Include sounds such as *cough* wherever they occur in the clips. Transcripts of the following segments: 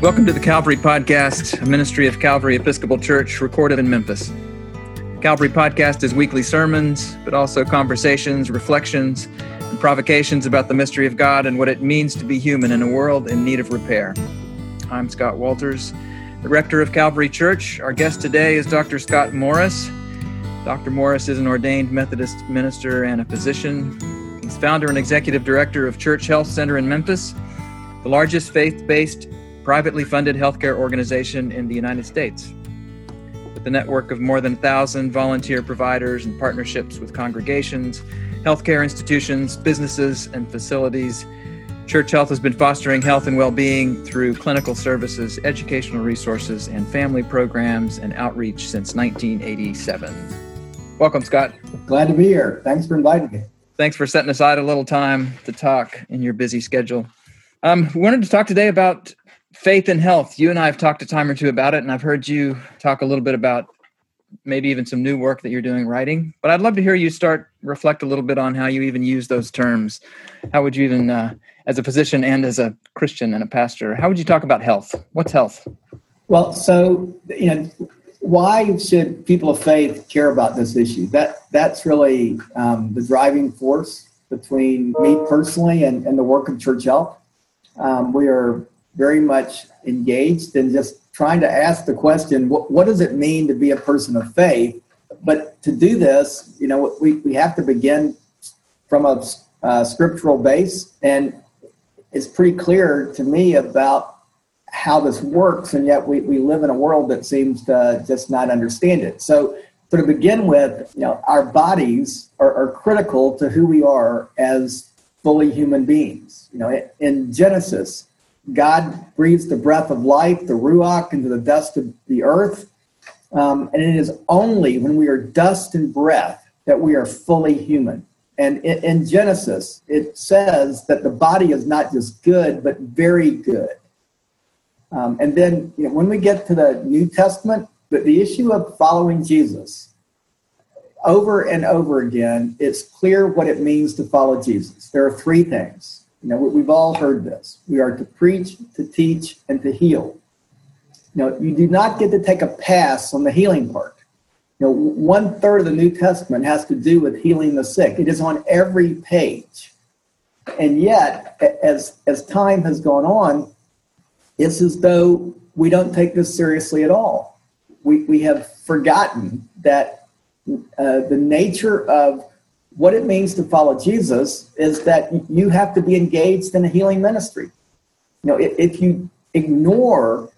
Welcome to the Calvary Podcast, a ministry of Calvary Episcopal Church recorded in Memphis. Calvary Podcast is weekly sermons, but also conversations, reflections, and provocations about the mystery of God and what it means to be human in a world in need of repair. I'm Scott Walters, the rector of Calvary Church. Our guest today is Dr. Scott Morris. Dr. Morris is an ordained Methodist minister and a physician. He's founder and executive director of Church Health Center in Memphis, the largest faith based privately funded healthcare organization in the United States. With a network of more than 1,000 volunteer providers and partnerships with congregations, healthcare institutions, businesses, and facilities, Church Health has been fostering health and well being through clinical services, educational resources, and family programs and outreach since 1987. Welcome, Scott. Glad to be here. Thanks for inviting me. Thanks for setting aside a little time to talk in your busy schedule. Um, we wanted to talk today about faith and health. You and I have talked a time or two about it, and I've heard you talk a little bit about maybe even some new work that you're doing writing. But I'd love to hear you start reflect a little bit on how you even use those terms. How would you even, uh, as a physician and as a Christian and a pastor, how would you talk about health? What's health? Well, so you know, why should people of faith care about this issue? That that's really um, the driving force between me personally and, and the work of Church Health. Um, we are very much engaged in just trying to ask the question what, what does it mean to be a person of faith? But to do this, you know, we, we have to begin from a uh, scriptural base. And it's pretty clear to me about how this works. And yet we, we live in a world that seems to just not understand it. So, so to begin with, you know, our bodies are, are critical to who we are as fully human beings. You know, in Genesis, God breathes the breath of life, the ruach, into the dust of the earth. Um, and it is only when we are dust and breath that we are fully human. And in, in Genesis, it says that the body is not just good, but very good. Um, and then you know, when we get to the New Testament, but the issue of following Jesus, over and over again, it's clear what it means to follow Jesus. There are three things you know, we've all heard this. We are to preach, to teach, and to heal. You know, you do not get to take a pass on the healing part. You know, one third of the New Testament has to do with healing the sick. It is on every page. And yet, as as time has gone on, it's as though we don't take this seriously at all. We we have forgotten that uh, the nature of what it means to follow Jesus is that you have to be engaged in a healing ministry. You know, if, if you ignore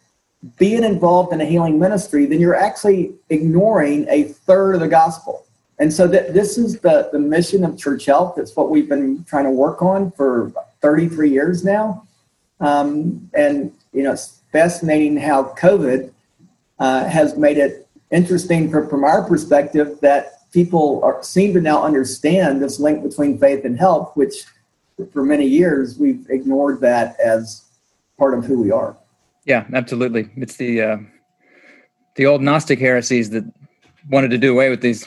being involved in a healing ministry, then you're actually ignoring a third of the gospel. And so that this is the, the mission of Church Health. It's what we've been trying to work on for 33 years now. Um, and, you know, it's fascinating how COVID uh, has made it interesting from, from our perspective that people are, seem to now understand this link between faith and health, which for many years we've ignored that as part of who we are. Yeah, absolutely. It's the uh, the old Gnostic heresies that wanted to do away with these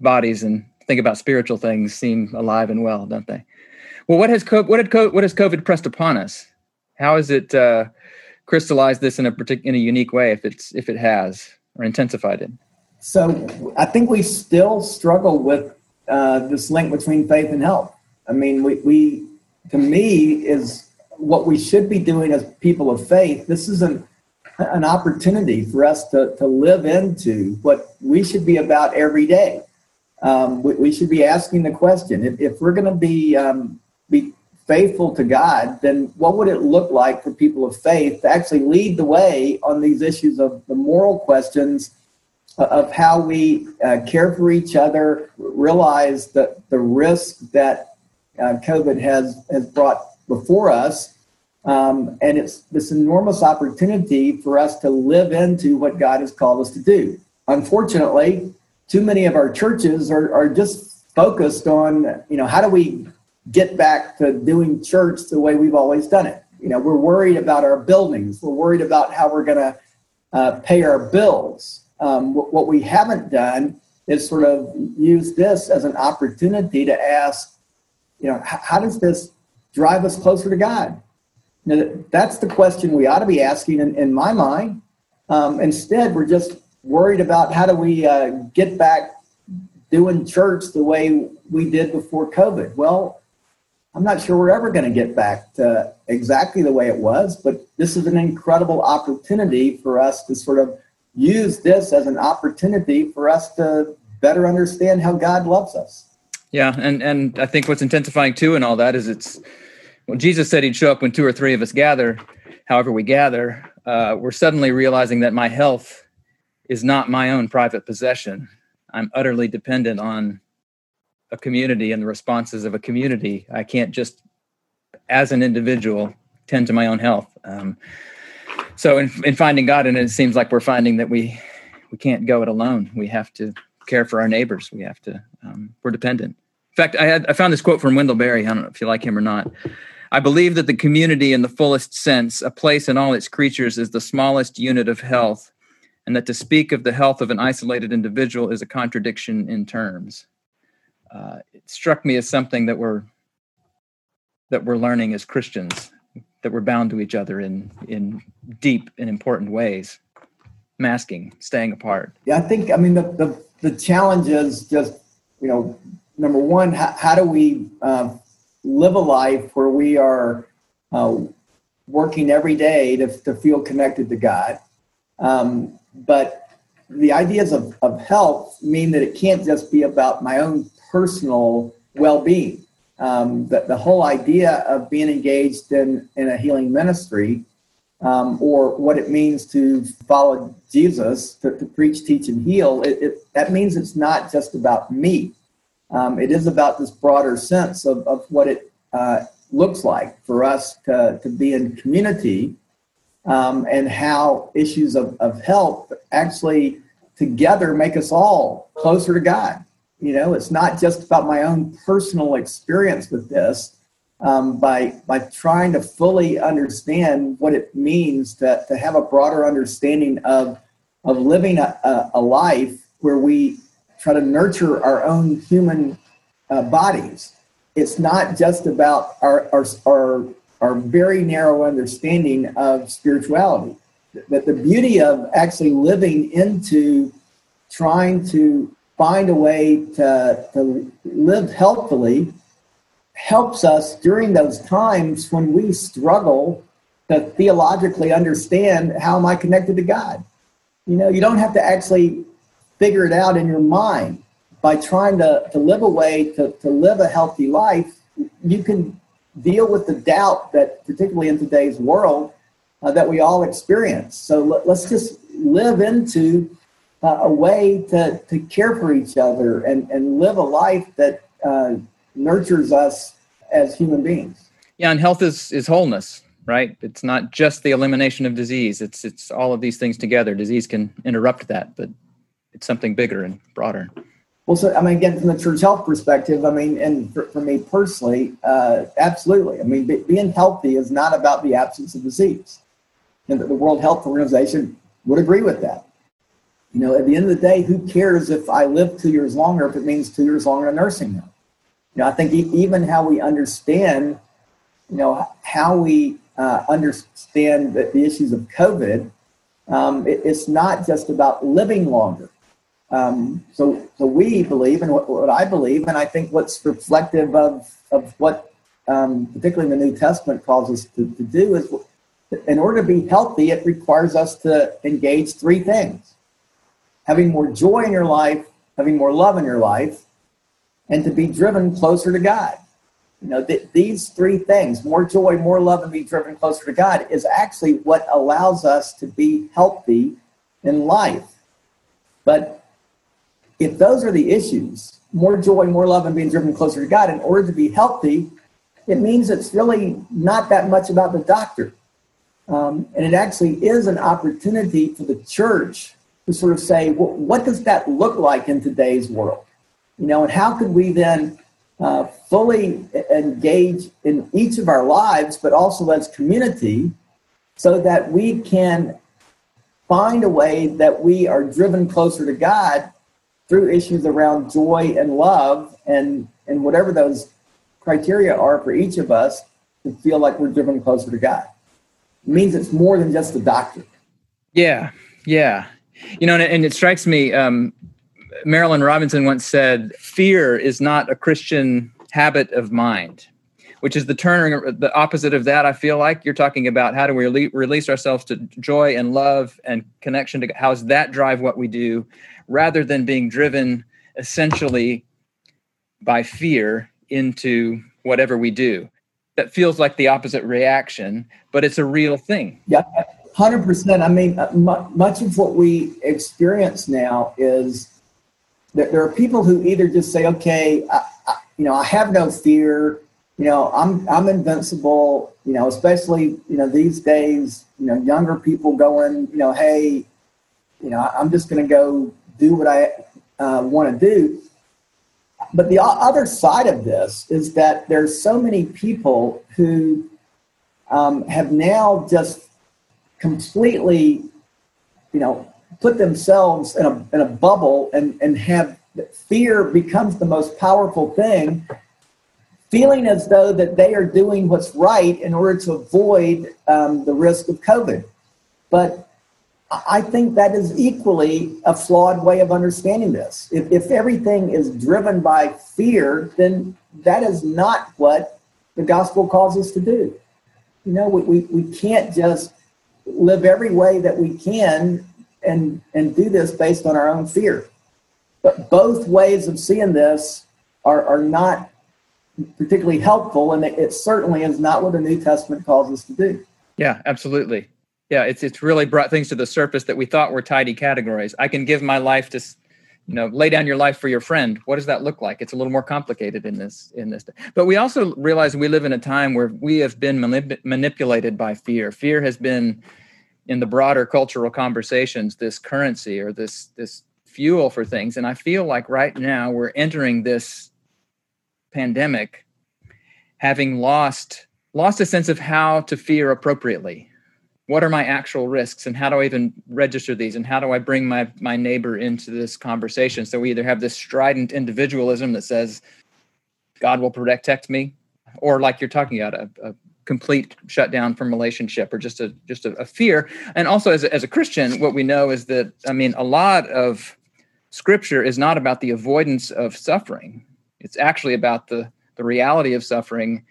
bodies and think about spiritual things seem alive and well, don't they? Well, what has what did COVID, what has COVID pressed upon us? How has it uh, crystallized this in a particular in a unique way, if it's if it has, or intensified it? So I think we still struggle with uh, this link between faith and health. I mean, we, we, to me, is what we should be doing as people of faith. This is an, an opportunity for us to, to live into what we should be about every day. Um, we, we, should be asking the question if, if we're going to be, um, be faithful to God, then what would it look like for people of faith to actually lead the way on these issues of the moral questions? Of how we uh, care for each other, realize the, the risk that uh, COVID has, has brought before us. Um, and it's this enormous opportunity for us to live into what God has called us to do. Unfortunately, too many of our churches are, are just focused on, you know, how do we get back to doing church the way we've always done it? You know, we're worried about our buildings. We're worried about how we're going to uh, pay our bills. Um, what we haven't done is sort of use this as an opportunity to ask, you know, how does this drive us closer to God? Now, that's the question we ought to be asking in, in my mind. Um, instead, we're just worried about how do we uh, get back doing church the way we did before COVID. Well, I'm not sure we're ever going to get back to exactly the way it was, but this is an incredible opportunity for us to sort of use this as an opportunity for us to better understand how God loves us. Yeah, and and I think what's intensifying too and all that is it's when Jesus said he'd show up when two or three of us gather, however we gather, uh, we're suddenly realizing that my health is not my own private possession. I'm utterly dependent on a community and the responses of a community. I can't just, as an individual, tend to my own health. Um, so, in, in finding God, and it seems like we're finding that we we can't go it alone. We have to care for our neighbors. We have to. Um, we're dependent. In fact, I had I found this quote from Wendell Berry. I don't know if you like him or not. I believe that the community, in the fullest sense, a place in all its creatures, is the smallest unit of health, and that to speak of the health of an isolated individual is a contradiction in terms. Uh, it struck me as something that we're that we're learning as Christians, that we're bound to each other in in deep and important ways. Masking, staying apart. Yeah, I think. I mean, the the, the challenge is just you know, number one, how, how do we uh, live a life where we are uh, working every day to, to feel connected to God. Um, but the ideas of, of health mean that it can't just be about my own personal well being. Um, that the whole idea of being engaged in, in a healing ministry um, or what it means to follow Jesus, to, to preach, teach, and heal, it, it, that means it's not just about me um, it is about this broader sense of, of what it uh, looks like for us to, to be in community um, and how issues of, of health actually together make us all closer to God. You know, it's not just about my own personal experience with this. Um, by by trying to fully understand what it means to, to have a broader understanding of of living a, a, a life where we try to nurture our own human uh, bodies. It's not just about our, our, our, our very narrow understanding of spirituality. That the beauty of actually living into trying to find a way to, to live healthfully helps us during those times when we struggle to theologically understand how am I connected to God. You know, you don't have to actually figure it out in your mind by trying to, to live a way to, to live a healthy life, you can deal with the doubt that, particularly in today's world, uh, that we all experience. So let, us just live into uh, a way to, to care for each other and, and live a life that uh, nurtures us as human beings. Yeah, and health is, is wholeness, right? It's not just the elimination of disease. It's it's all of these things together. Disease can interrupt that, but it's something bigger and broader. Well, so I mean, again, from the church health perspective, I mean, and for, for me personally, uh, absolutely. I mean, be, being healthy is not about the absence of disease, and the, the World Health Organization would agree with that. You know, at the end of the day, who cares if I live two years longer if it means two years longer in a nursing home? You know, I think even how we understand, you know, how we uh, understand the, the issues of COVID um, it, it's not just about living longer. Um, so, so we believe, and what, what, I believe, and I think what's reflective of, of what, um, particularly the New Testament calls us to, to do, is in order to be healthy, it requires us to engage three things having more joy in your life, having more love in your life, and to be driven closer to God. You know, th- these three things more joy, more love, and being driven closer to God is actually what allows us to be healthy in life. But if those are the issues, more joy, more love, and being driven closer to God, in order to be healthy, it means it's really not that much about the doctor. Um, and it actually is an opportunity for the church to sort of say, well, what does that look like in today's world? You know, and how could we then uh, fully engage in each of our lives, but also as community, so that we can find a way that we are driven closer to God through issues around joy and love and, and whatever those criteria are for each of us, to feel like we're driven closer to God. It means it's more than just the doctrine. Yeah, yeah. You know, and, and it strikes me, um, Marilynne Robinson once said, fear is not a Christian habit of mind which is the turn the opposite of that i feel like. You're talking about how do we release ourselves to joy and love and connection to how's that drive what we do rather than being driven essentially by fear into whatever we do. That feels like the opposite reaction but it's a real thing. Yeah 100% i mean uh, much of what we experience now is that there are people who either just say okay I, I, you know i have no fear you know, I'm I'm invincible. You know, especially you know these days. You know, younger people going. You know, hey, you know, I'm just going to go do what I uh, want to do. But the other side of this is that there's so many people who um, have now just completely, you know, put themselves in a in a bubble and and have fear becomes the most powerful thing feeling as though that they are doing what's right in order to avoid um, the risk of COVID. But I think that is equally a flawed way of understanding this. If, if everything is driven by fear, then that is not what the gospel calls us to do. You know, we, we, we can't just live every way that we can and, and do this based on our own fear. But both ways of seeing this are, are not particularly helpful, and it certainly is not what the New Testament calls us to do. Yeah, absolutely. Yeah, it's it's really brought things to the surface that we thought were tidy categories. I can give my life to, you know, lay down your life for your friend. What does that look like? It's a little more complicated in this in this. But we also realize we live in a time where we have been manip- manipulated by fear. Fear has been in the broader cultural conversations this currency or this this fuel for things. And i feel like right now we're entering this pandemic having lost lost a sense of how to fear appropriately. What are my actual risks and how do i even register these and how do i bring my my neighbor into this conversation? So we either have this strident individualism that says god will protect me or like you're talking about a, a complete shutdown from relationship or just a just a, a fear. And also as a, as a christian what we know is that i mean a lot of scripture is not about the avoidance of suffering. It's actually about the the reality of suffering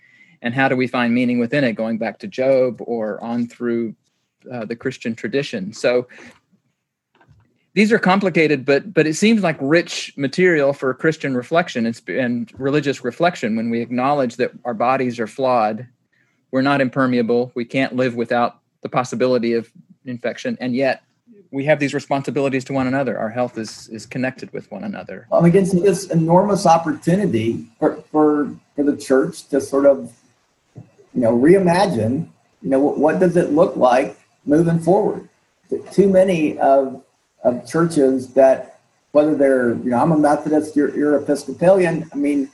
and how do we find meaning within it going back to job or on through uh, the christian tradition. So these are complicated but but it seems like rich material for christian reflection and, and religious reflection when we acknowledge that our bodies are flawed we're not impermeable we can't live without the possibility of infection and yet we have these responsibilities to one another. Our health is is connected with one another. I'm against this enormous opportunity for, for for the church to sort of, you know, reimagine. You know, what, what does it look like moving forward? Too many of of churches that, whether they're, you know, I'm a Methodist, you're, you're Episcopalian. I mean,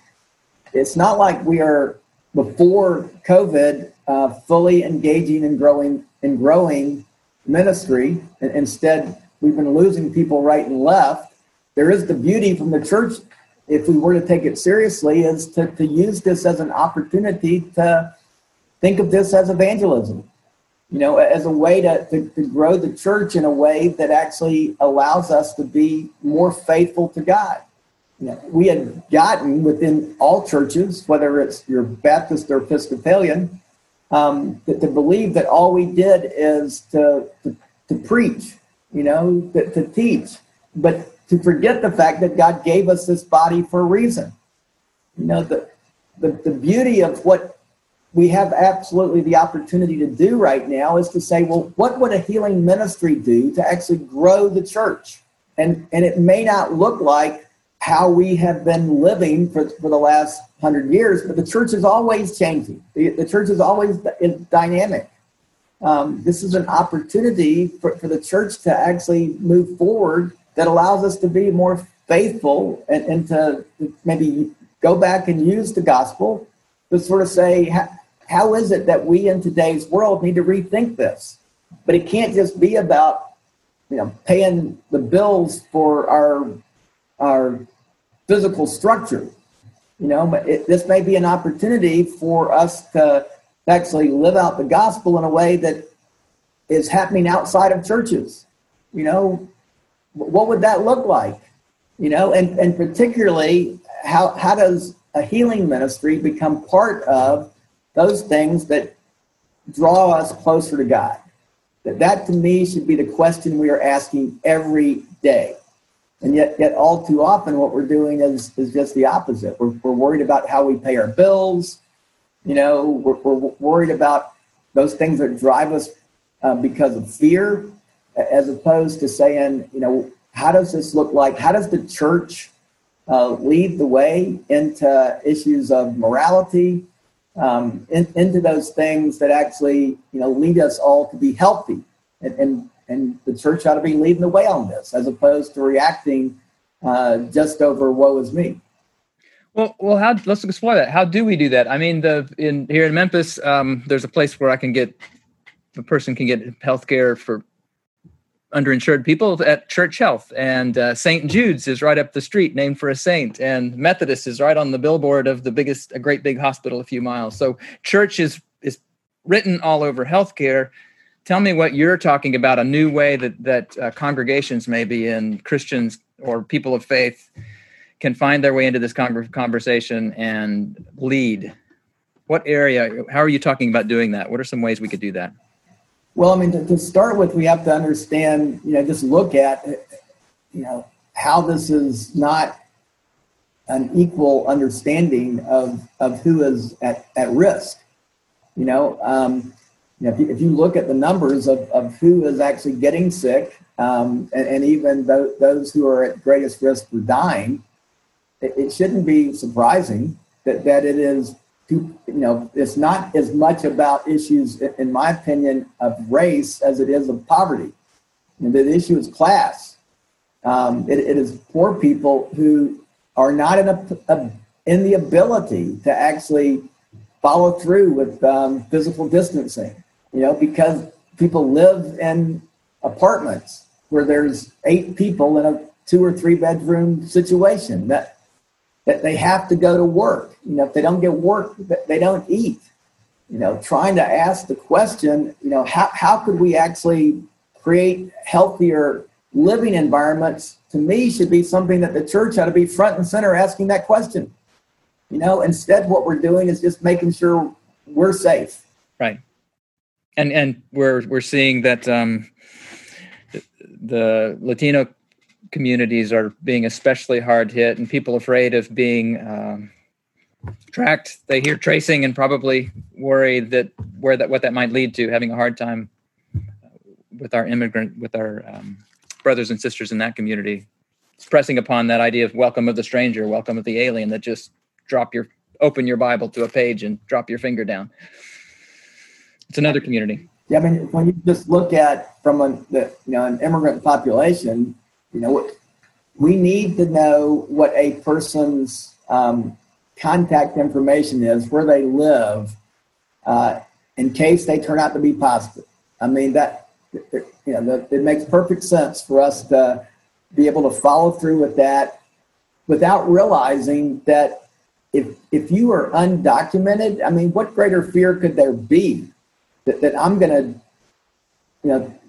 it's not like we are before COVID uh, fully engaging and growing and growing ministry. And instead, we've been losing people right and left. There is the beauty from the church, if we were to take it seriously, is to, to use this as an opportunity to think of this as evangelism, you know, as a way to, to, to grow the church in a way that actually allows us to be more faithful to God. We had gotten within all churches, whether it's your Baptist or Episcopalian, um, to, to, believe that all we did is to, to, to preach, you know, to, to, teach, but to forget the fact that God gave us this body for a reason. You know, the, the, the beauty of what we have absolutely the opportunity to do right now is to say, well, what would a healing ministry do to actually grow the church? And, and it may not look like how we have been living for, for the last hundred years, but the church is always changing. The, the church is always dynamic. Um, this is an opportunity for, for the church to actually move forward that allows us to be more faithful and, and to maybe go back and use the gospel to sort of say, how, how is it that we in today's world need to rethink this? But it can't just be about, you know, paying the bills for our our physical structure. You know, but it, this may be an opportunity for us to actually live out the gospel in a way that is happening outside of churches. You know, what would that look like? You know, and, and particularly how, how does a healing ministry become part of those things that draw us closer to God? That, that to me should be the question we are asking every day. And yet, yet all too often, what we're doing is, is just the opposite. We're, we're worried about how we pay our bills. You know, we're, we're worried about those things that drive us uh, because of fear, as opposed to saying, you know, how does this look like? How does the church uh, lead the way into issues of morality, um, in, into those things that actually, you know, lead us all to be healthy and, and and the church ought to be leading the way on this as opposed to reacting uh, just over woe is me. Well, well, how let's explore that. How do we do that? I mean, the in here in Memphis, um, there's a place where I can get a person can get health care for underinsured people at Church Health, and uh, St. Jude's is right up the street, named for a saint, and Methodist is right on the billboard of the biggest, a great big hospital a few miles. So, church is is written all over healthcare tell me what you're talking about a new way that that uh, congregations maybe and christians or people of faith can find their way into this con- conversation and lead. What area how are you talking about doing that? What are some ways we could do that? Well i mean to, to start with we have to understand you know just look at you know how this is not an equal understanding of of who is at, at risk you know? Um, you know, if, you, if you look at the numbers of, of who is actually getting sick, um, and, and, even th- those who are at greatest risk for dying, it, it, shouldn't be surprising that, that it is, you know, it's not as much about issues, in my opinion, of race as it is of poverty. And the issue is class. Um, it, it is poor people who are not in, a, a, in the ability to actually follow through with um, physical distancing you know, because people live in apartments where there's eight people in a two or three bedroom situation that that they have to go to work. You know, if they don't get work, they don't eat. You know, trying to ask the question, you know, how, how could we actually create healthier living environments to me should be something that the church ought to be front and center asking that question. You know, instead what we're doing is just making sure we're safe. Right and and we're we're seeing that um, the Latino communities are being especially hard hit, and people afraid of being um, tracked. They hear tracing and probably worry that where that what that might lead to, having a hard time with our immigrant with our um, brothers and sisters in that community. It's pressing upon that idea of welcome of the stranger, welcome of the alien. That just drop your open your Bible to a page and drop your finger down. It's another community. Yeah, I mean, when you just look at from a the, you know an immigrant population, you know what we need to know what a person's um, contact information is, where they live, uh, in case they turn out to be positive. I mean that you know that, it makes perfect sense for us to be able to follow through with that without realizing that if if you are undocumented, I mean, what greater fear could there be that, that I'm going to, you know,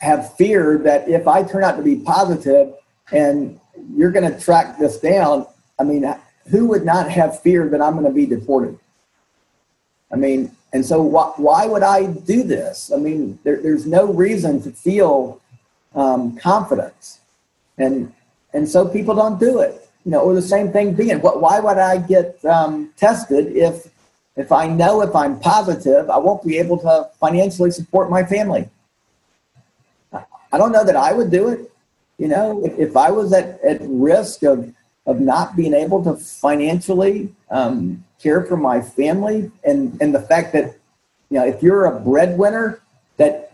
have fear that if I turn out to be positive and you're going to track this down, I mean, who would not have fear that I'm going to be deported? I mean, and so wh- why would I do this? I mean, there, there's no reason to feel um, confidence, and and so people don't do it. You know, or the same thing being, what? Why would I get um, tested if if I know if I'm positive, I won't be able to financially support my family. I don't know that I would do it. You know, if, if I was at, at risk of, of not being able to financially um, care for my family and, and the fact that, you know, if you're a breadwinner, that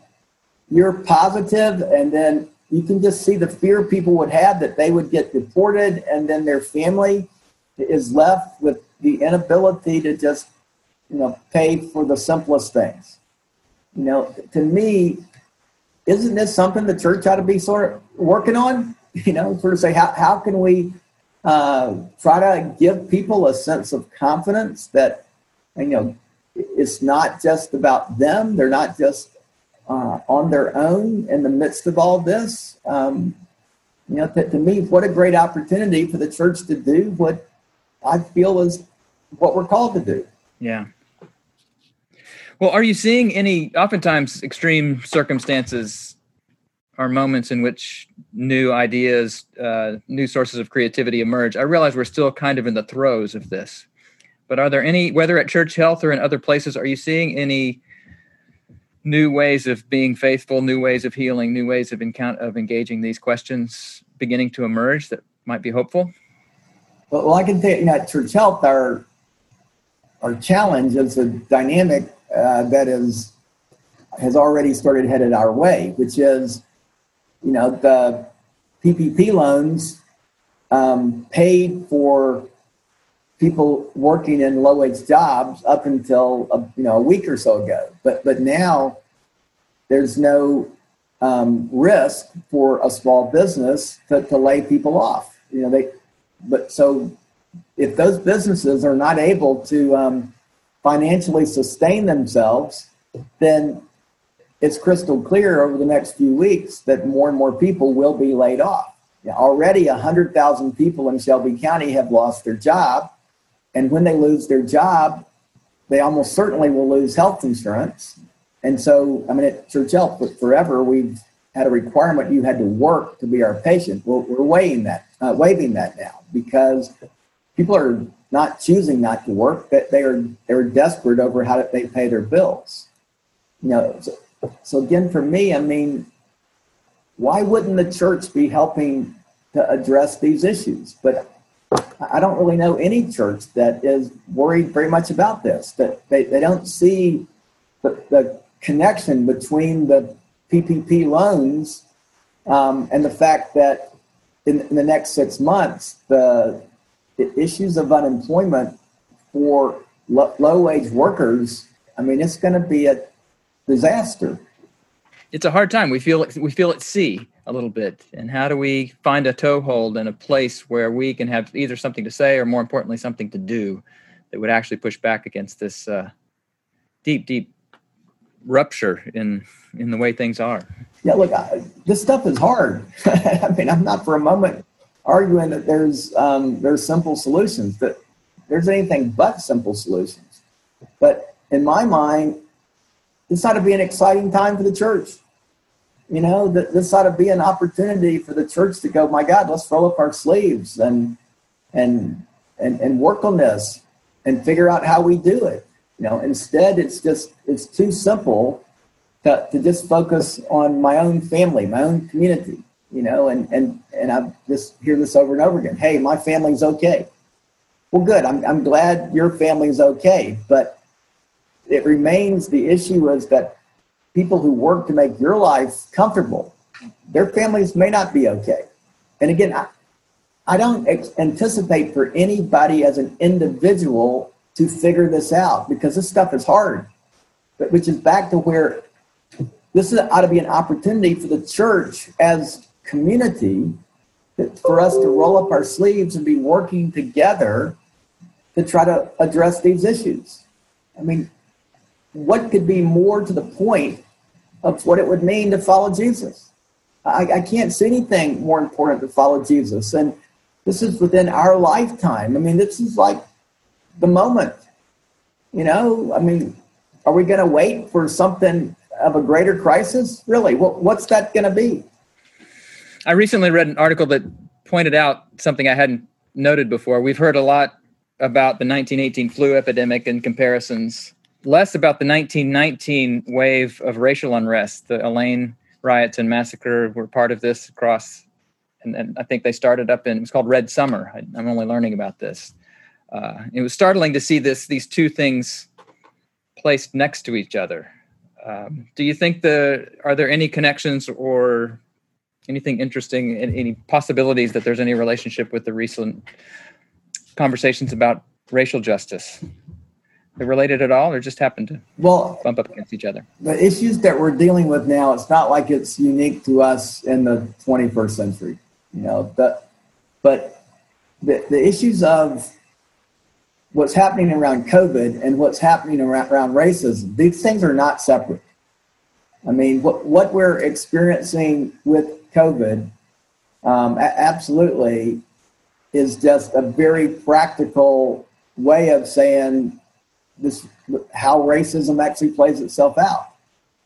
you're positive and then you can just see the fear people would have that they would get deported and then their family is left with the inability to just you know, pay for the simplest things. You know, to me, isn't this something the church ought to be sort of working on? *laughs* You know, sort of say, how, how can we uh, try to give people a sense of confidence that, you know, it's not just about them. They're not just uh, on their own in the midst of all this. Um, you know, to, to me, what a great opportunity for the church to do what I feel is what we're called to do. Yeah. Well, are you seeing any, oftentimes, extreme circumstances are moments in which new ideas, uh, new sources of creativity emerge? I realize we're still kind of in the throes of this, but are there any, whether at Church Health or in other places, are you seeing any new ways of being faithful, new ways of healing, new ways of encounter of engaging these questions beginning to emerge that might be hopeful? Well, I can know, at Church Health, our our challenge is a dynamic uh, that is has already started headed our way, which is, you know, the PPP loans um, paid for people working in low wage jobs up until a, you know a week or so ago. But but now there's no um, risk for a small business to, to lay people off. You know they, but so if those businesses are not able to um, financially sustain themselves, then it's crystal clear over the next few weeks that more and more people will be laid off. Know, already 100,000 people in Shelby County have lost their job and when they lose their job, they almost certainly will lose health insurance. And so, I mean, at Church Health, forever we've had a requirement you had to work to be our patient. Well, we're waiving that, uh, waiving that now because people are not choosing not to work; that they are they're desperate over how they pay their bills. You know, so, so again, for me, I mean, why wouldn't the church be helping to address these issues? But I don't really know any church that is worried very much about this. That they, they don't see the, the connection between the PPP loans um, and the fact that in, in, the next six months, the, the issues of unemployment for lo- low wage workers, I mean, it's going to be a disaster. It's a hard time. We feel we feel at sea a little bit and how do we find a toehold and a place where we can have either something to say or more importantly something to do that would actually push back against this uh, deep deep rupture in in the way things are yeah look I, this stuff is hard *laughs* i mean i'm not for a moment arguing that there's um, there's simple solutions that there's anything but simple solutions. But in my mind this ought to be an exciting time for the church. You know, that this ought to be an opportunity for the church to go, my God, let's roll up our sleeves and and and and work on this and figure out how we do it. You know, instead it's just it's too simple to, to just focus on my own family, my own community, you know, and and and I just hear this over and over again. Hey, my family's okay. Well, good. I'm I'm glad your family's okay, but it remains the issue is that people who work to make your life comfortable, their families may not be okay. And again, I, I don't ex- anticipate for anybody as an individual to figure this out because this stuff is hard. But which is back to where this is, ought to be an opportunity for the church as community for us to roll up our sleeves and be working together to try to address these issues. I mean, what could be more to the point of what it would mean to follow Jesus? I, I can't see anything more important to follow Jesus. And this is within our lifetime. I mean, this is like the moment. You know, I mean, are we going to wait for something of a greater crisis? Really, what, what's that going to be? I recently read an article that pointed out something I hadn't noted before. We've heard a lot about the 1918 flu epidemic and comparisons less about the 1919 wave of racial unrest. The Elaine riots and massacre were part of this across, and, and I think they started up in it was called Red Summer. I, am only learning about this. Uh, it was startling to see this these two things placed next to each other. Um, do you think the are there any connections or anything interesting, any possibilities that there's any relationship with the recent conversations about racial justice? they related at all or just happened to well bump up against each other the issues that we're dealing with now it's not like it's unique to us in the 21st century you know the, but the, the issues of what's happening around COVID and what's happening around, around racism, these things are not separate. I mean, what, what we're experiencing with COVID um, absolutely is just a very practical way of saying this how racism actually plays itself out.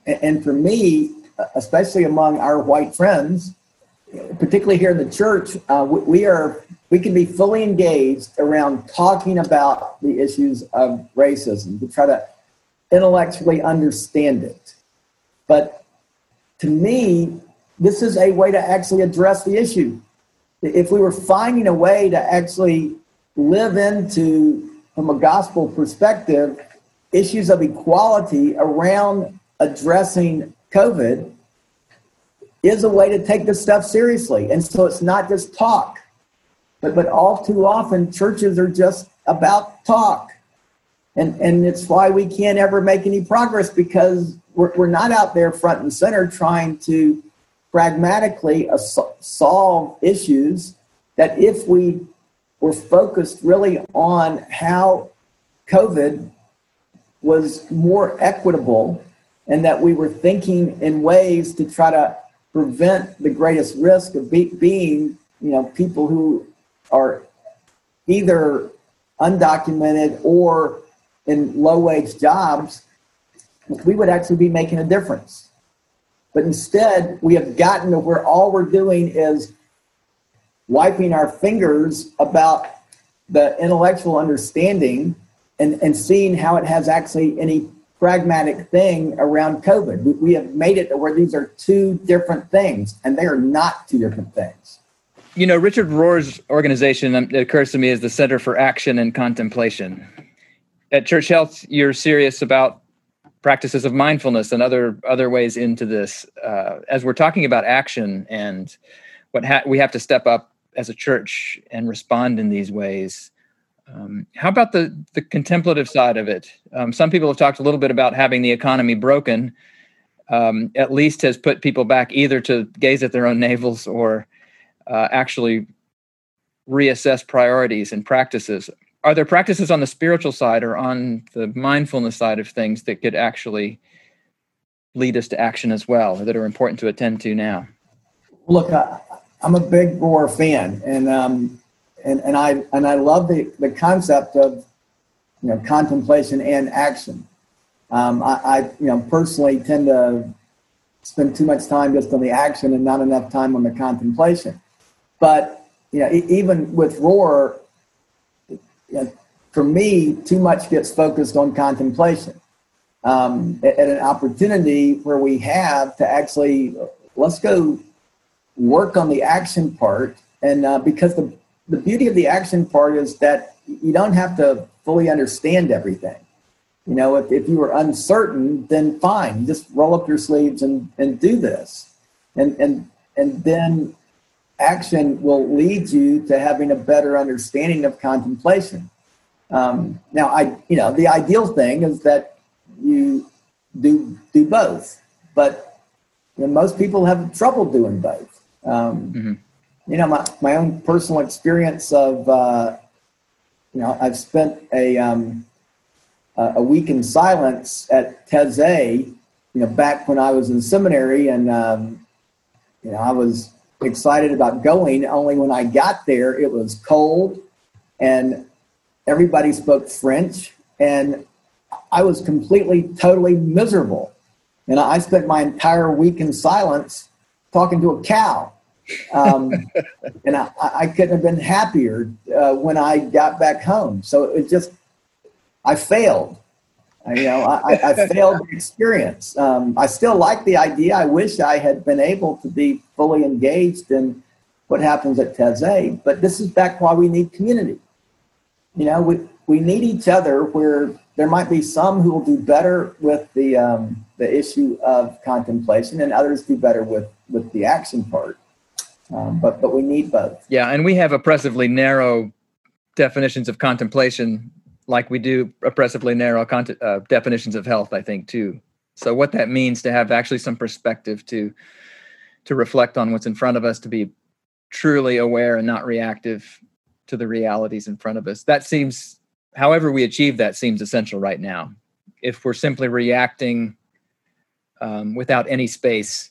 And, and for me, especially among our white friends, particularly here in the church, uh, we, we are we can be fully engaged around talking about the issues of racism to try to intellectually understand it. But to me, this is a way to actually address the issue. If we were finding a way to actually live into, from a gospel perspective, issues of equality around addressing COVID, is a way to take this stuff seriously. And so it's not just talk, but, but all too often churches are just about talk. And, and it's why we can't ever make any progress because we're, we're not out there front and center trying to pragmatically solve issues that if we were focused really on how COVID was more equitable and that we were thinking in ways to try to prevent the greatest risk of be, being, you know, people who are either undocumented or in low wage jobs, we would actually be making a difference. But instead, we have gotten to where all we're doing is wiping our fingers about the intellectual understanding and, and seeing how it has actually any pragmatic thing around COVID. We, we have made it to where these are two different things, and they are not two different things. You know, Richard Rohr's organization, um, it occurs to me, is the Center for Action and Contemplation. At Church Health, you're serious about practices of mindfulness and other other ways into this. Uh, as we're talking about action and what ha- we have to step up as a church and respond in these ways. Um, how about the the contemplative side of it? Um, some people have talked a little bit about having the economy broken. Um, at least has put people back either to gaze at their own navels or uh, actually reassess priorities and practices are there practices on the spiritual side or on the mindfulness side of things that could actually lead us to action as well that are important to attend to now? Look I, am a big Rohr fan and um and and i and i love the the concept of you know contemplation and action. Um i, I you know personally tend to spend too much time just on the action and not enough time on the contemplation. But you know even with Rohr for me, too much gets focused on contemplation. Um, at, at, an opportunity where we have to actually let's go work on the action part, and uh, because the the beauty of the action part is that you don't have to fully understand everything. You know, if, if you were uncertain, then fine, just roll up your sleeves and, and do this. And, and, and then action will lead you to having a better understanding of contemplation. Um, now, I you know the ideal thing is that you do do both, but you know, most people have trouble doing both. Um, mm-hmm. You know, my my own personal experience of uh, you know I've spent a um, a week in silence at Taizé, you know, back when I was in seminary, and um, you know I was excited about going. Only when I got there, it was cold, and everybody spoke French, and I was completely, totally miserable. And I spent my entire week in silence talking to a cow. Um, *laughs* and I, I, couldn't have been happier uh, when I got back home. So it just, I failed. I, you know, I, I failed the experience. Um, I still like the idea. I wish I had been able to be fully engaged in what happens at Taizé, but this is back why we need community. You know, we, we need each other where there might be some who will do better with the, um, the issue of contemplation and others do better with, with the action part. Um, but, but we need both. Yeah, and we have oppressively narrow definitions of contemplation like we do oppressively narrow uh, definitions of health, I think, too. So what that means to have actually some perspective to to reflect on what's in front of us, to be truly aware and not reactive to the realities in front of us. That seems however we achieve that seems essential right now. If we're simply reacting um, without any space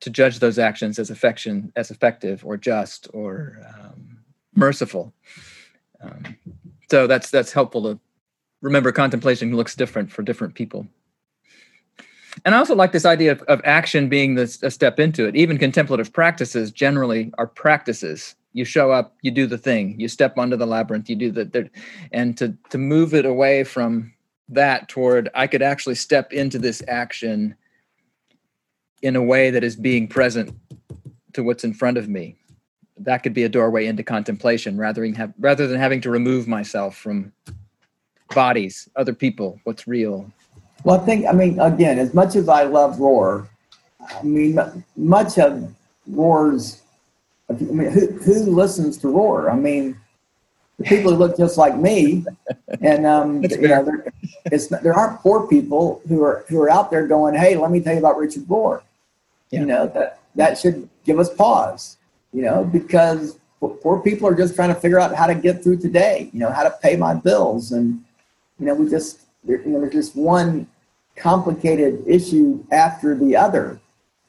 to judge those actions as affection as effective or just or um, merciful. Um, so that's that's helpful to remember. Contemplation looks different for different people. And I also like this idea of, of action being a step into it. Even contemplative practices generally are practices. You show up, you do the thing, you step onto the labyrinth, you do the, the and to to move it away from that toward I could actually step into this action in a way that is being present to what's in front of me. That could be a doorway into contemplation rather than have, rather than having to remove myself from bodies, other people, what's real. Well, I think I mean again, as much as I love Rohr, I mean much of Rohr's, I mean, who who listens to Rohr? I mean, the people who look just like me, *laughs* and um, you know, there, it's there aren't poor people who are who are out there going, "Hey, let me tell you about Richard Rohr." Yeah. You know that that should give us pause. You know, because poor people are just trying to figure out how to get through today. You know, how to pay my bills, and you know, we just you know, there's just one complicated issue after the other,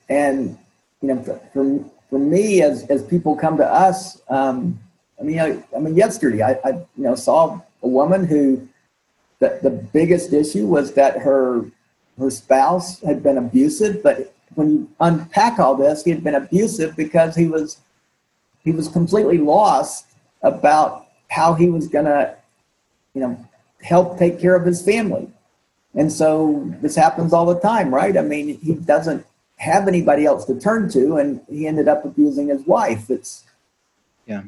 and you know, for for me, as as people come to us, um, I mean, I, I mean, yesterday I, I you know saw a woman who the, the biggest issue was that her her spouse had been abusive, but when you unpack all this, he had been abusive because he was he was completely lost about how he was going to, you know, help take care of his family. And so this happens all the time, right? I mean, he doesn't have anybody else to turn to, and he ended up abusing his wife. It's, yeah,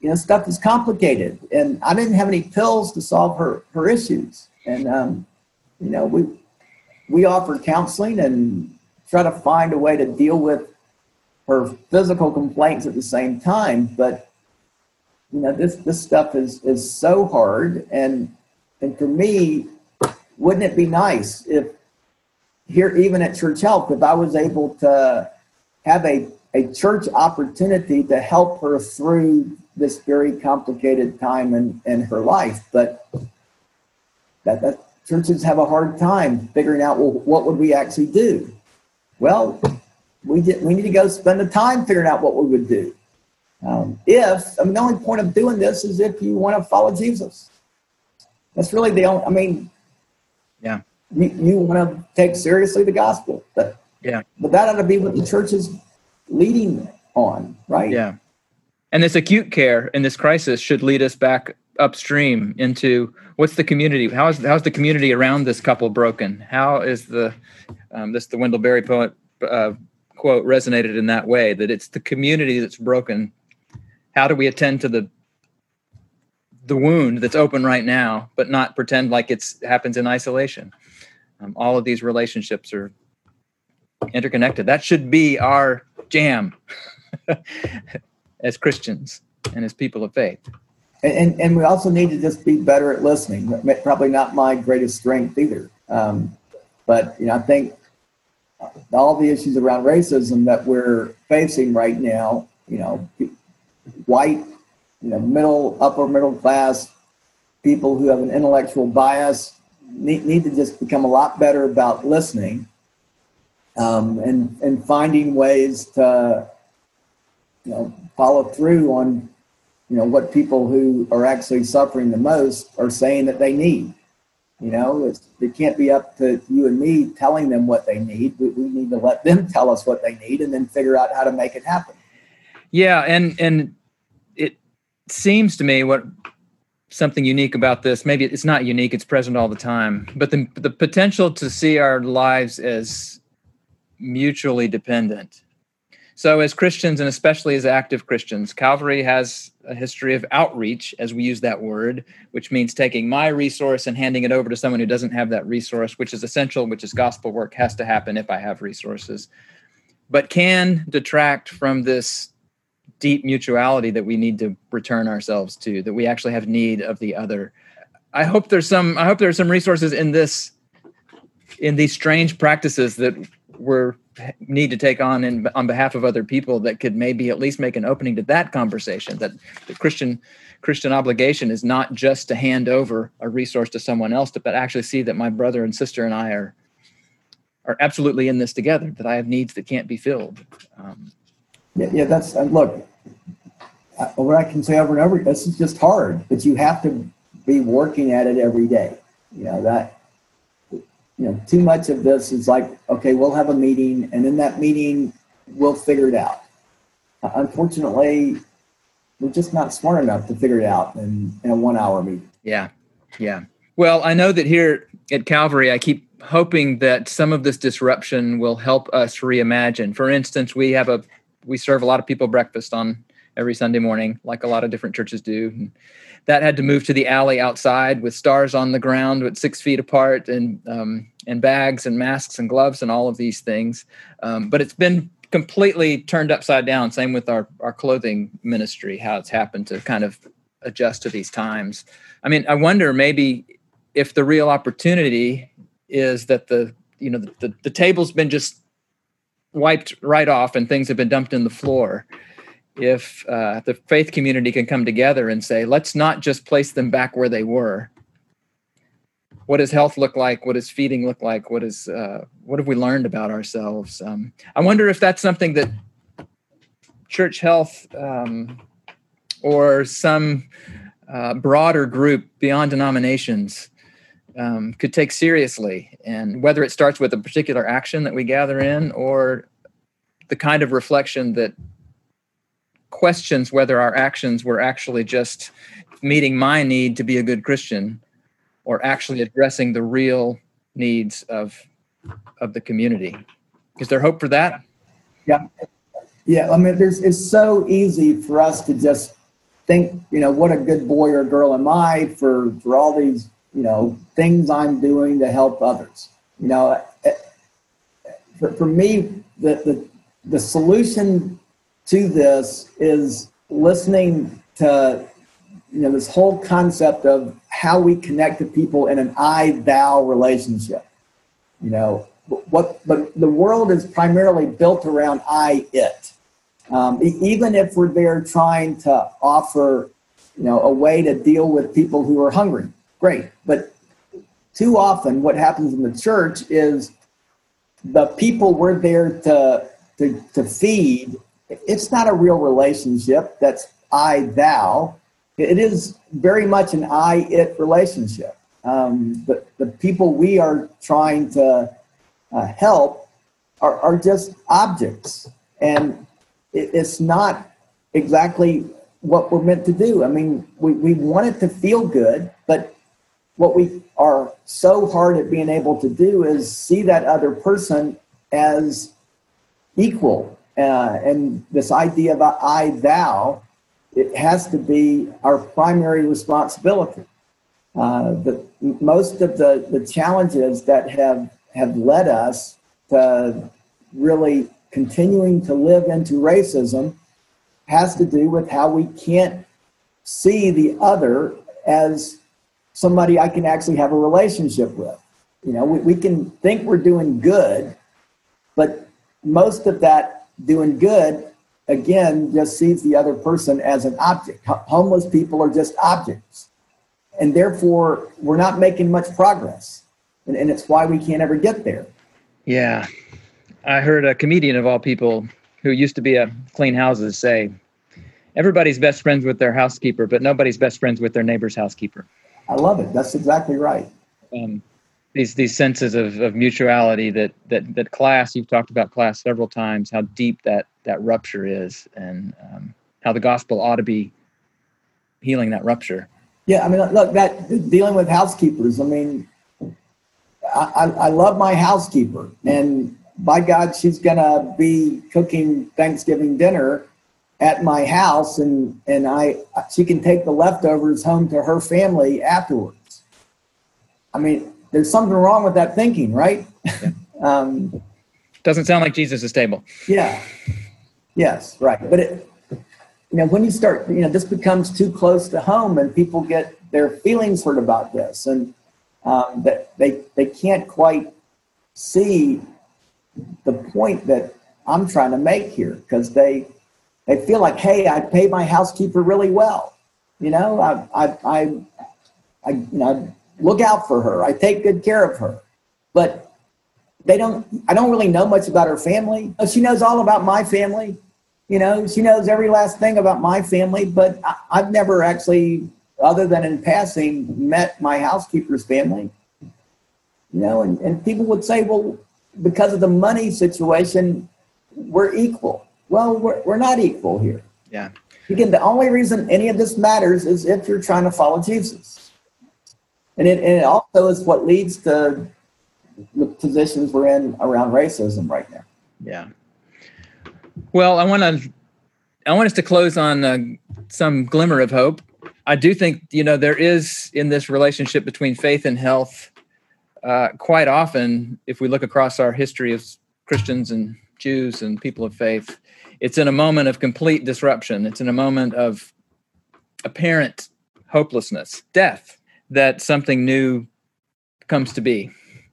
you know, stuff is complicated, and I didn't have any pills to solve her her issues, and um, you know, we we offer counseling and try to find a way to deal with her physical complaints at the same time. But you know, this this stuff is is so hard, and and for me, wouldn't it be nice if here, even at Church Health, if I was able to have a a church opportunity to help her through this very complicated time in, in her life. But that, that churches have a hard time figuring out well, what would we actually do? Well, we did, we need to go spend the time figuring out what we would do. Um, if I mean, the only point of doing this is if you want to follow Jesus. That's really the only. I mean, yeah, you, you want to take seriously the gospel. But, yeah, but that ought to be what the church is leading on, right? Yeah, and this acute care in this crisis should lead us back upstream into what's the community how is how's the community around this couple broken how is the um, this the wendell berry poet uh, quote resonated in that way that it's the community that's broken how do we attend to the the wound that's open right now but not pretend like it's happens in isolation um, all of these relationships are interconnected that should be our jam *laughs* as christians and as people of faith and, and we also need to just be better at listening. Probably not my greatest strength either. Um, but you know, I think all the issues around racism that we're facing right now, you know, white, you know, middle, upper middle class people who have an intellectual bias need, need to just become a lot better about listening um, and and finding ways to you know follow through on you know what people who are actually suffering the most are saying that they need you know it's, it can't be up to you and me telling them what they need. We, we need to let them *laughs* tell us what they need and then figure out how to make it happen. Yeah and and it seems to me what something unique about this maybe it's not unique it's present all the time but the the potential to see our lives as mutually dependent so, as Christians, and especially as active Christians, Calvary has a history of outreach, as we use that word, which means taking my resource and handing it over to someone who doesn't have that resource, which is essential, which is gospel work, has to happen if I have resources, but can detract from this deep mutuality that we need to return ourselves to, that we actually have need of the other. I hope there's some, I hope there's some resources in this, in these strange practices that we're need to take on in, on behalf of other people that could maybe at least make an opening to that conversation that the christian christian obligation is not just to hand over a resource to someone else but actually see that my brother and sister and i are are absolutely in this together that i have needs that can't be filled. Um, yeah, yeah that's uh, look what i can say over and over this is just hard but you have to be working at it every day. You know that you know, too much of this is like, okay, we'll have a meeting, and in that meeting, we'll figure it out. Uh, unfortunately, we're just not smart enough to figure it out in, in a one hour meeting. Yeah. Yeah. Well, I know that here at Calvary, I keep hoping that some of this disruption will help us reimagine. For instance, we have a we serve a lot of people breakfast on every Sunday morning, like a lot of different churches do. And that had to move to the alley outside with stars on the ground, with six feet apart, and um, and bags and masks and gloves and all of these things. Um, but it's been completely turned upside down. Same with our our clothing ministry, how it's happened to kind of adjust to these times. I mean, I wonder maybe if the real opportunity is that the you know the, the, the table's been just wiped right off and things have been dumped in the floor if uh, the faith community can come together and say, let's not just place them back where they were. What does health look like? What does feeding look like? What is uh, what have we learned about ourselves? Um, I wonder if that's something that church health um, or some uh, broader group beyond denominations um, could take seriously, and whether it starts with a particular action that we gather in or the kind of reflection that questions whether our actions were actually just meeting my need to be a good Christian or actually addressing the real needs of of the community. Is there hope for that? Yeah. Yeah, I mean there's it's so easy for us to just think, you know, what a good boy or girl am I for for all these, you know, things I'm doing to help others. You know, eh, for, for me the, the the solution to this is listening to you know this whole concept of how we connect to people in an I thou relationship. You know what, but the world is primarily built around I it. Um, even if we're there trying to offer, you know, a way to deal with people who are hungry, great. But too often, what happens in the church is the people we're there to to, to feed it's not a real relationship that's I thou. It is very much an I it relationship. Um, the, the people we are trying to uh, help are, are just objects. And it, it's not exactly what we're meant to do. I mean, we, we want it to feel good, but what we are so hard at being able to do is see that other person as equal uh, and this idea of I thou, it has to be our primary responsibility. Uh, the, most of the, the challenges that have, have led us to really continuing to live into racism has to do with how we can't see the other as somebody I can actually have a relationship with. You know, we, we can think we're doing good, but most of that doing good again just sees the other person as an object. Homeless people are just objects. And therefore, we're not making much progress. And, and it's why we can't ever get there. Yeah. I heard a comedian of all people who used to be a clean houses say, everybody's best friends with their housekeeper, but nobody's best friends with their neighbor's housekeeper. I love it. That's exactly right. Um, these these senses of, of mutuality that that that class you've talked about class several times how deep that that rupture is and um, how the gospel ought to be healing that rupture. Yeah i mean look that dealing with housekeepers i mean i i, I love my housekeeper and by god she's gonna be cooking thanksgiving dinner at my house and and i she can take the leftovers home to her family afterwards. I mean there's something wrong with that thinking, right? Yeah. *laughs* um, Doesn't sound like Jesus is stable. Yeah. Yes, right. But it, you know, when you start, you know, this becomes too close to home, and people get their feelings hurt about this, and um, that they they can't quite see the point that I'm trying to make here because they they feel like, hey, I pay my housekeeper really well. You know, I I I, I you know look out for her. I take good care of her, but they don't. I don't really know much about her family. She knows all about my family. You know, she knows every last thing about my family, but I, I've never actually, other than in passing, met my housekeeper's family. You know, and, and people would say, well, because of the money situation, we're equal. Well, we're, we're not equal here. Yeah. Again, the only reason any of this matters is if you're trying to follow Jesus. And it, and it also is what leads to the positions we're in around racism right now. Yeah. Well, I want to I want us to close on uh, some glimmer of hope. I do think you know there is in this relationship between faith and health. Uh, quite often, if we look across our history of Christians and Jews and people of faith, it's in a moment of complete disruption. It's in a moment of apparent hopelessness, death, that something new comes to be.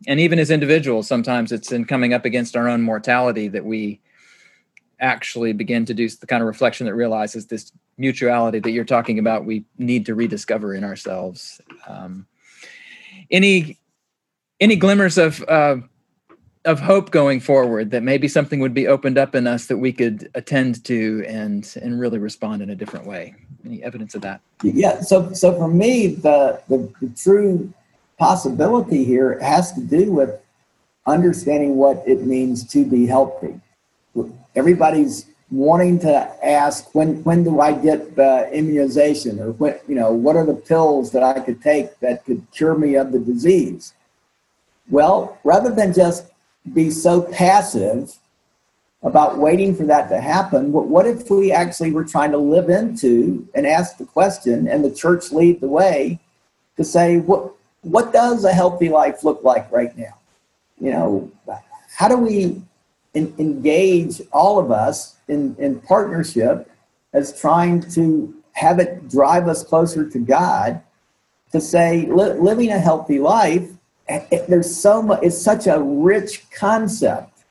And even as individuals, sometimes it's in coming up against our own mortality that we actually begin to do the kind of reflection that realizes this mutuality that you're talking about we need to rediscover in ourselves um, any any glimmers of uh, of hope going forward that maybe something would be opened up in us that we could attend to and and really respond in a different way. Any evidence of that? Yeah so so for me the the, the true possibility here has to do with understanding what it means to be healthy. Everybody's wanting to ask when when do I get the immunization? Or when you know what are the pills that I could take that could cure me of the disease. Well, rather than just be so passive about waiting for that to happen, what, what if we actually were trying to live into and ask the question and the church lead the way to say what what does a healthy life look like right now? You know, how do we in, engage all of us in, in partnership as trying to have it drive us closer to God to say li- living a healthy life there's so much it's such a rich concept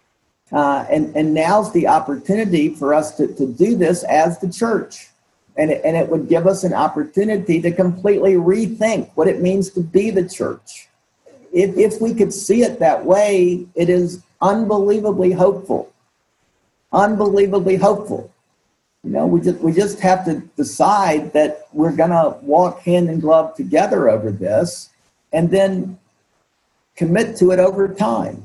uh, and and now's the opportunity for us to, to do this as the church and it, and it would give us an opportunity to completely rethink what it means to be the church if, if we could see it that way it is unbelievably hopeful. Unbelievably hopeful. You know, we just we just have to decide that we're gonna walk hand in glove together over this and then commit to it over time.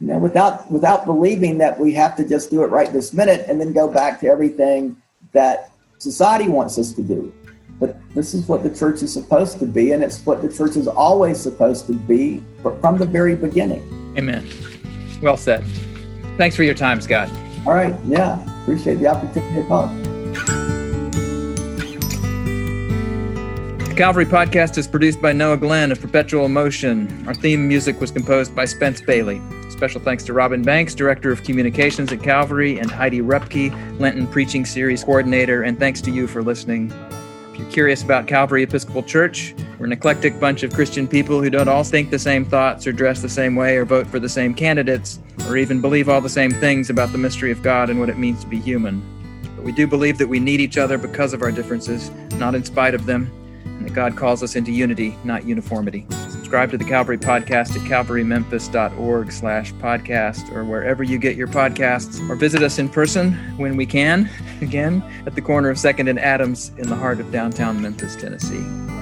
You know, without without believing that we have to just do it right this minute and then go back to everything that society wants us to do. But this is what the church is supposed to be, and it's what the church is always supposed to be from the very beginning. Amen. Well said. Thanks for your time, Scott. All right. Yeah. Appreciate the opportunity to talk. The Calvary podcast is produced by Noah Glenn of Perpetual Motion. Our theme music was composed by Spence Bailey. Special thanks to Robin Banks, Director of Communications at Calvary, and Heidi Repke, Lenten Preaching Series Coordinator. And thanks to you for listening. If you're curious about Calvary Episcopal Church, we're an eclectic bunch of Christian people who don't all think the same thoughts or dress the same way or vote for the same candidates or even believe all the same things about the mystery of God and what it means to be human. But we do believe that we need each other because of our differences, not in spite of them, and that God calls us into unity, not uniformity subscribe to the Calvary Podcast at calvarymemphis.org slash podcast or wherever you get your podcasts, or visit us in person when we can, *laughs* again, at the corner of 2nd and Adams in the heart of downtown Memphis, Tennessee.